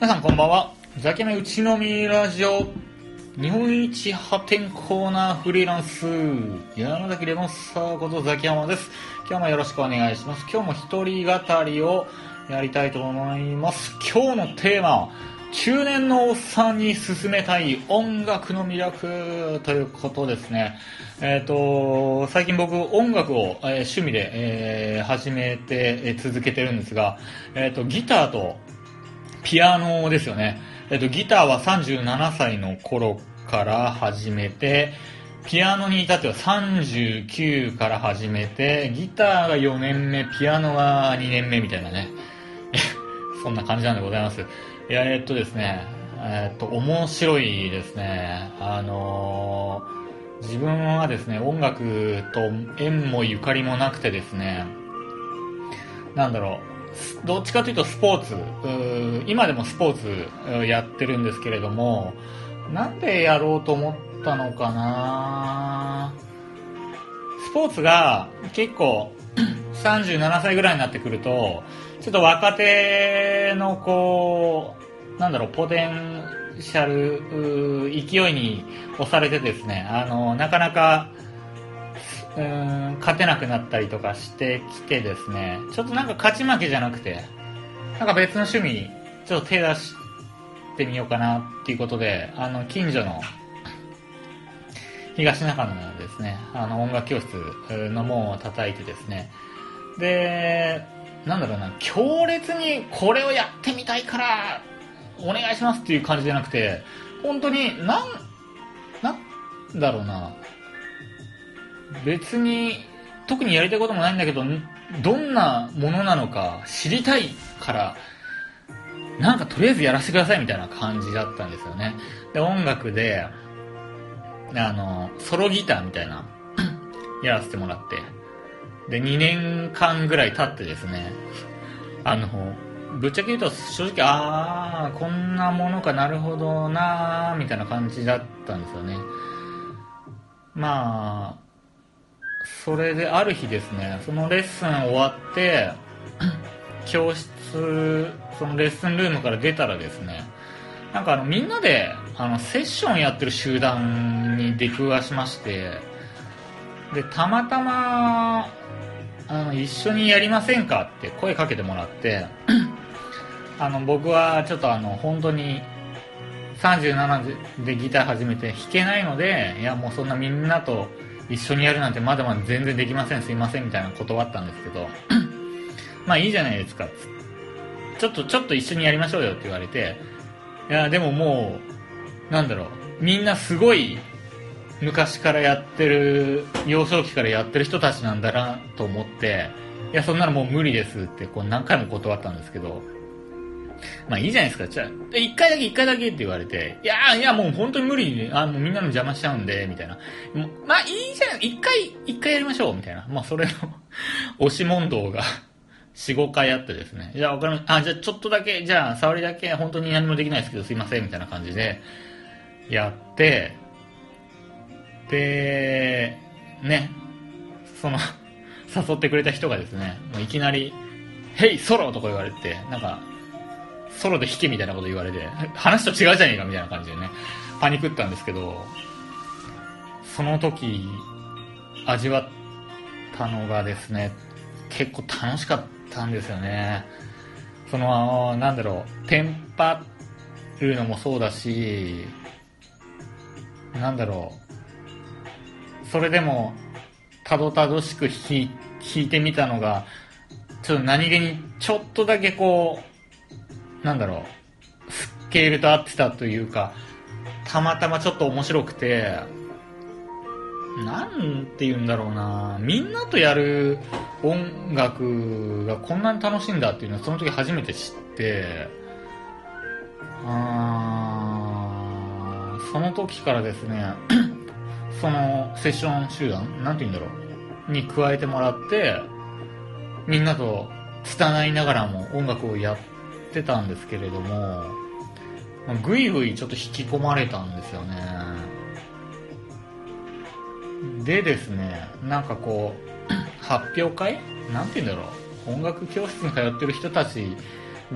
皆さんこんばんは。ザキの打ち飲みラジオ、日本一破天荒なフリーランス、山崎レモンサーことザキヤマです。今日もよろしくお願いします。今日も一人語りをやりたいと思います。今日のテーマは、中年のおっさんに勧めたい音楽の魅力ということですね。えっ、と、最近僕音楽を、えー趣味で、えー始めて、えー続けてるんですが、えっ、と、ギターとピアノですよね。えっ、と、ギターは37歳の頃から始めて、ピアノに至っては39から始めて、ギターが4年目、ピアノが2年目みたいなね。そんな感じなんでございます。いや、えっとですね、えっと、面白いですね。あのー自分はですね、音楽と縁もゆかりもなくてですね、なんだろう、どっちかというとスポーツ、ー今でもスポーツやってるんですけれども、なんでやろうと思ったのかな。スポーツが結構37歳ぐらいになってくると、ちょっと若手のこう、なんだろう、ポテンシャル、勢いに押されてですね、あの、なかなか、うん勝てなくなったりとかしてきてですね、ちょっとなんか勝ち負けじゃなくて、なんか別の趣味にちょっと手出してみようかなっていうことで、あの、近所の東中野のですね、あの音楽教室の門を叩いてですね、で、なんだろうな、強烈にこれをやってみたいから、お願いしますっていう感じじゃなくて、本当に、なん、なんだろうな、別に特にやりたいこともないんだけどどんなものなのか知りたいからなんかとりあえずやらせてくださいみたいな感じだったんですよね。で音楽であのソロギターみたいな やらせてもらって。で2年間ぐらい経ってですねあのぶっちゃけ言うと正直ああこんなものかなるほどなーみたいな感じだったんですよね。まあそれである日ですねそのレッスン終わって教室そのレッスンルームから出たらですねなんかあのみんなであのセッションやってる集団に出くわしましてでたまたまあの一緒にやりませんかって声かけてもらってあの僕はちょっとあの本当に37でギター始めて弾けないのでいやもうそんなみんなと一緒にやるなんてまだまだ全然できませんすいませんみたいな断ったんですけど まあいいじゃないですか。ちょっとちょっと一緒にやりましょうよって言われていやでももうなんだろうみんなすごい昔からやってる幼少期からやってる人たちなんだなと思っていやそんなのもう無理ですってこう何回も断ったんですけどまあいいじゃないですか。じゃあ、一回だけ一回だけって言われて、いやいやもう本当に無理、あもうみんなの邪魔しちゃうんで、みたいな。まあいいじゃん、一回、一回やりましょう、みたいな。まあそれの 押し問答が4、5回あってですね。じゃあわかりました。あ、じゃあちょっとだけ、じゃあ触りだけ本当に何もできないですけどすいません、みたいな感じでやって、で、ね、その、誘ってくれた人がですね、もういきなり、ヘイソロとか言われて、なんか、ソロで弾けみたいなこと言われて、話と違うじゃねえかみたいな感じでね、パニクったんですけど、その時、味わったのがですね、結構楽しかったんですよね。その、なんだろう、テンパるのもそうだし、なんだろう、それでも、たどたどしく弾い弾いてみたのが、ちょっと何気にちょっとだけこう、なんだろう、スケールと合ってたというか、たまたまちょっと面白くて、なんて言うんだろうな、みんなとやる音楽がこんなに楽しいんだっていうのはその時初めて知って、あーその時からですね、そのセッション集団、なんて言うんだろう、に加えてもらって、みんなと拙いながらも音楽をやっってたんですけれども、まあぐいぐいちょっと引き込まれたんですよね。でですね、なんかこう、発表会？なんて言うんだろう。音楽教室に通ってる人たち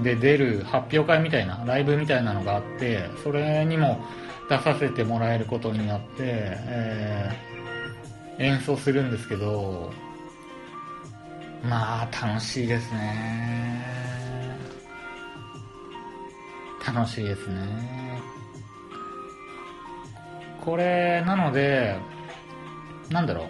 で出る発表会みたいなライブみたいなのがあってそれにも出させてもらえることになって、えー、演奏するんですけどまあ楽しいですね楽しいですね。これなのでなんだろう。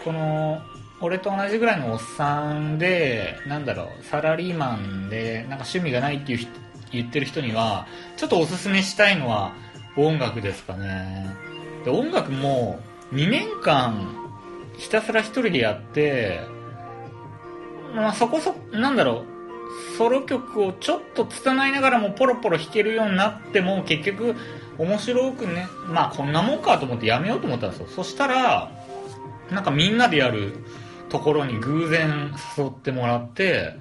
この俺と同じぐらいのおっさんでなんだろう。サラリーマンでなんか趣味がないっていう人言ってる人にはちょっとおすすめしたいのは音楽ですかね。で音楽も2年間ひたすら一人でやってまあそこそなんだろう。ソロ曲をちょっと拙いながらもポロポロ弾けるようになっても結局面白くねまあこんなもんかと思ってやめようと思ったんですよ。そしたらなんかみんなでやるところに偶然誘ってもらって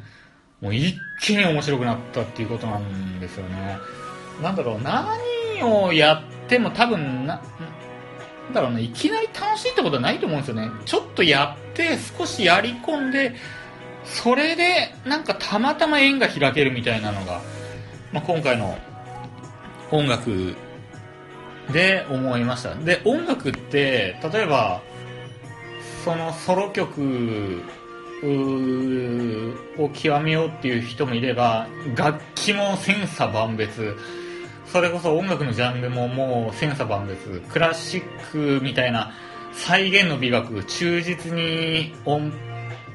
もう一気に面白くなったっていうことなんですよね。なんだろう何をやっても多分なだろうねいきなり楽しいってことはないと思うんですよね。ちょっとやって少しやり込んでそれでなんかたまたま縁が開けるみたいなのが、まあ、今回の音楽で思いました。で音楽って例えばそのソロ曲を極めようっていう人もいれば楽器も千差万別。それこそ音楽のジャンルももう千差万別。クラシックみたいな再現の美学忠実に音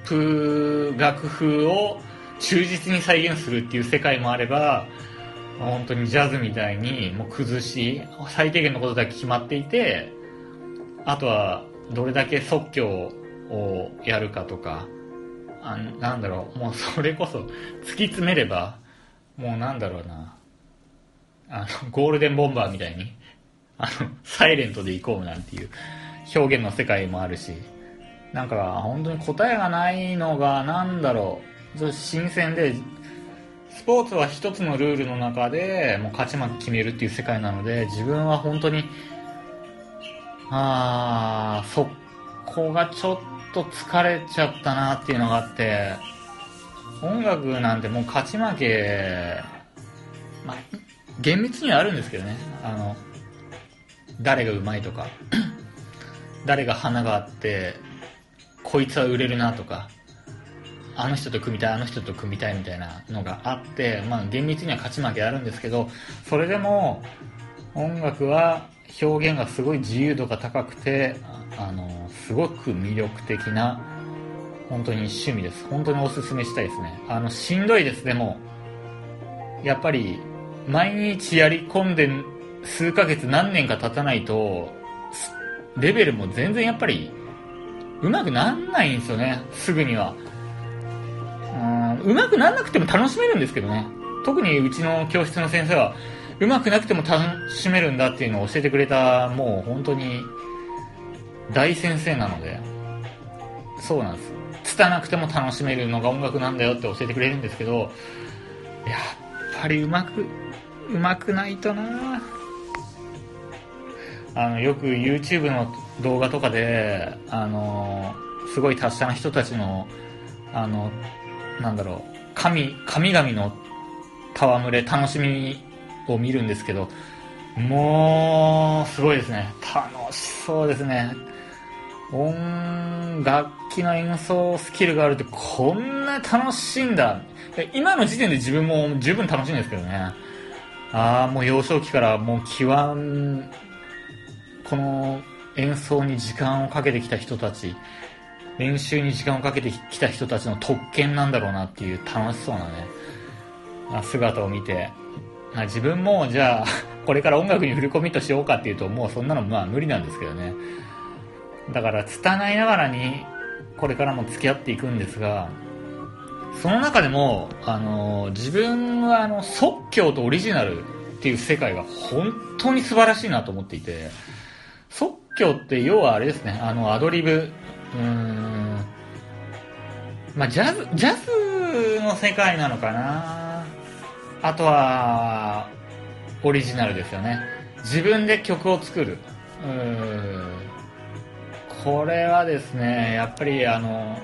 符楽譜を忠実に再現するっていう世界もあれば本当にジャズみたいにもう崩し最低限のことだけ決まっていてあとはどれだけ即興をやるかとかあなんだろうもうそれこそ突き詰めればもうなんだろうなあのゴールデンボンバーみたいにあのサイレントで行こうなんていう表現の世界もあるしなんか本当に答えがないのがなんだろう。新鮮でスポーツは一つのルールの中でもう勝ち負け決めるっていう世界なので自分は本当にああそこがちょっと疲れちゃったなっていうのがあって音楽なんてもう勝ち負けまあ厳密にはあるんですけどね。あの誰がうまいとか誰が花があってこいつは売れるなとかあの人と組みたいあの人と組みたいみたいなのがあって、まあ、厳密には勝ち負けあるんですけどそれでも音楽は表現がすごい自由度が高くてあのすごく魅力的な本当に趣味です。本当におすすめしたいですね。あのしんどいですでも。やっぱり毎日やり込んで数ヶ月何年か経たないとレベルも全然やっぱりうまくなんないんですよねすぐには。うまくなんなくても楽しめるんですけどね。特にうちの教室の先生はうまくなくても楽しめるんだっていうのを教えてくれたもう本当に大先生なので。そうなんです。拙くても楽しめるのが音楽なんだよって教えてくれるんですけどやっぱりうまくうまくないとな。ぁあのよく YouTube の動画とかであのすごい達者な人たちのあのなんだろう神神々の戯れ楽しみを見るんですけどもうすごいですね。楽しそうですね。音楽器の演奏スキルがあるってこんな楽しいんだ。今の時点で自分も十分楽しいんですけどね。ああもう幼少期からもう極この演奏に時間をかけてきた人たち練習に時間をかけてきた人たちの特権なんだろうなっていう楽しそうなね姿を見て自分もじゃあ これから音楽にフルコミットしようかっていうともうそんなのまあ無理なんですけどね。だから拙いながらにこれからも付き合っていくんですがその中でも、あの自分はあの即興とオリジナルっていう世界が本当に素晴らしいなと思っていて即興って要はあれですね。あのアドリブ。うん。まあジャズジャズの世界なのかな。あとはオリジナルですよね。自分で曲を作る。うん。これはですねやっぱりあの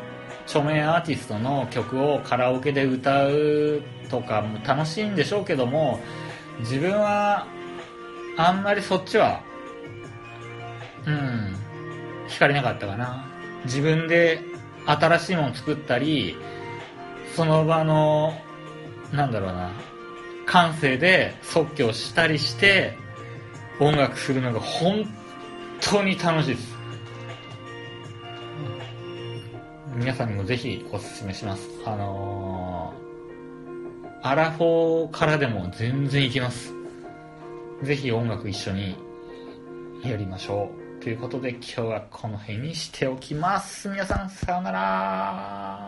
著名アーティストの曲をカラオケで歌うとかも楽しいんでしょうけども自分はあんまりそっちはうん。惹かれなかったかな。自分で新しいもの作ったりその場のなんだろうな。感性で即興したりして音楽するのが本当に楽しいです。皆さんにもぜひおすすめします。あのー、アラフォーからでも全然いけます。ぜひ音楽一緒にやりましょう。ということで今日はこの辺にしておきます。皆さんさようなら。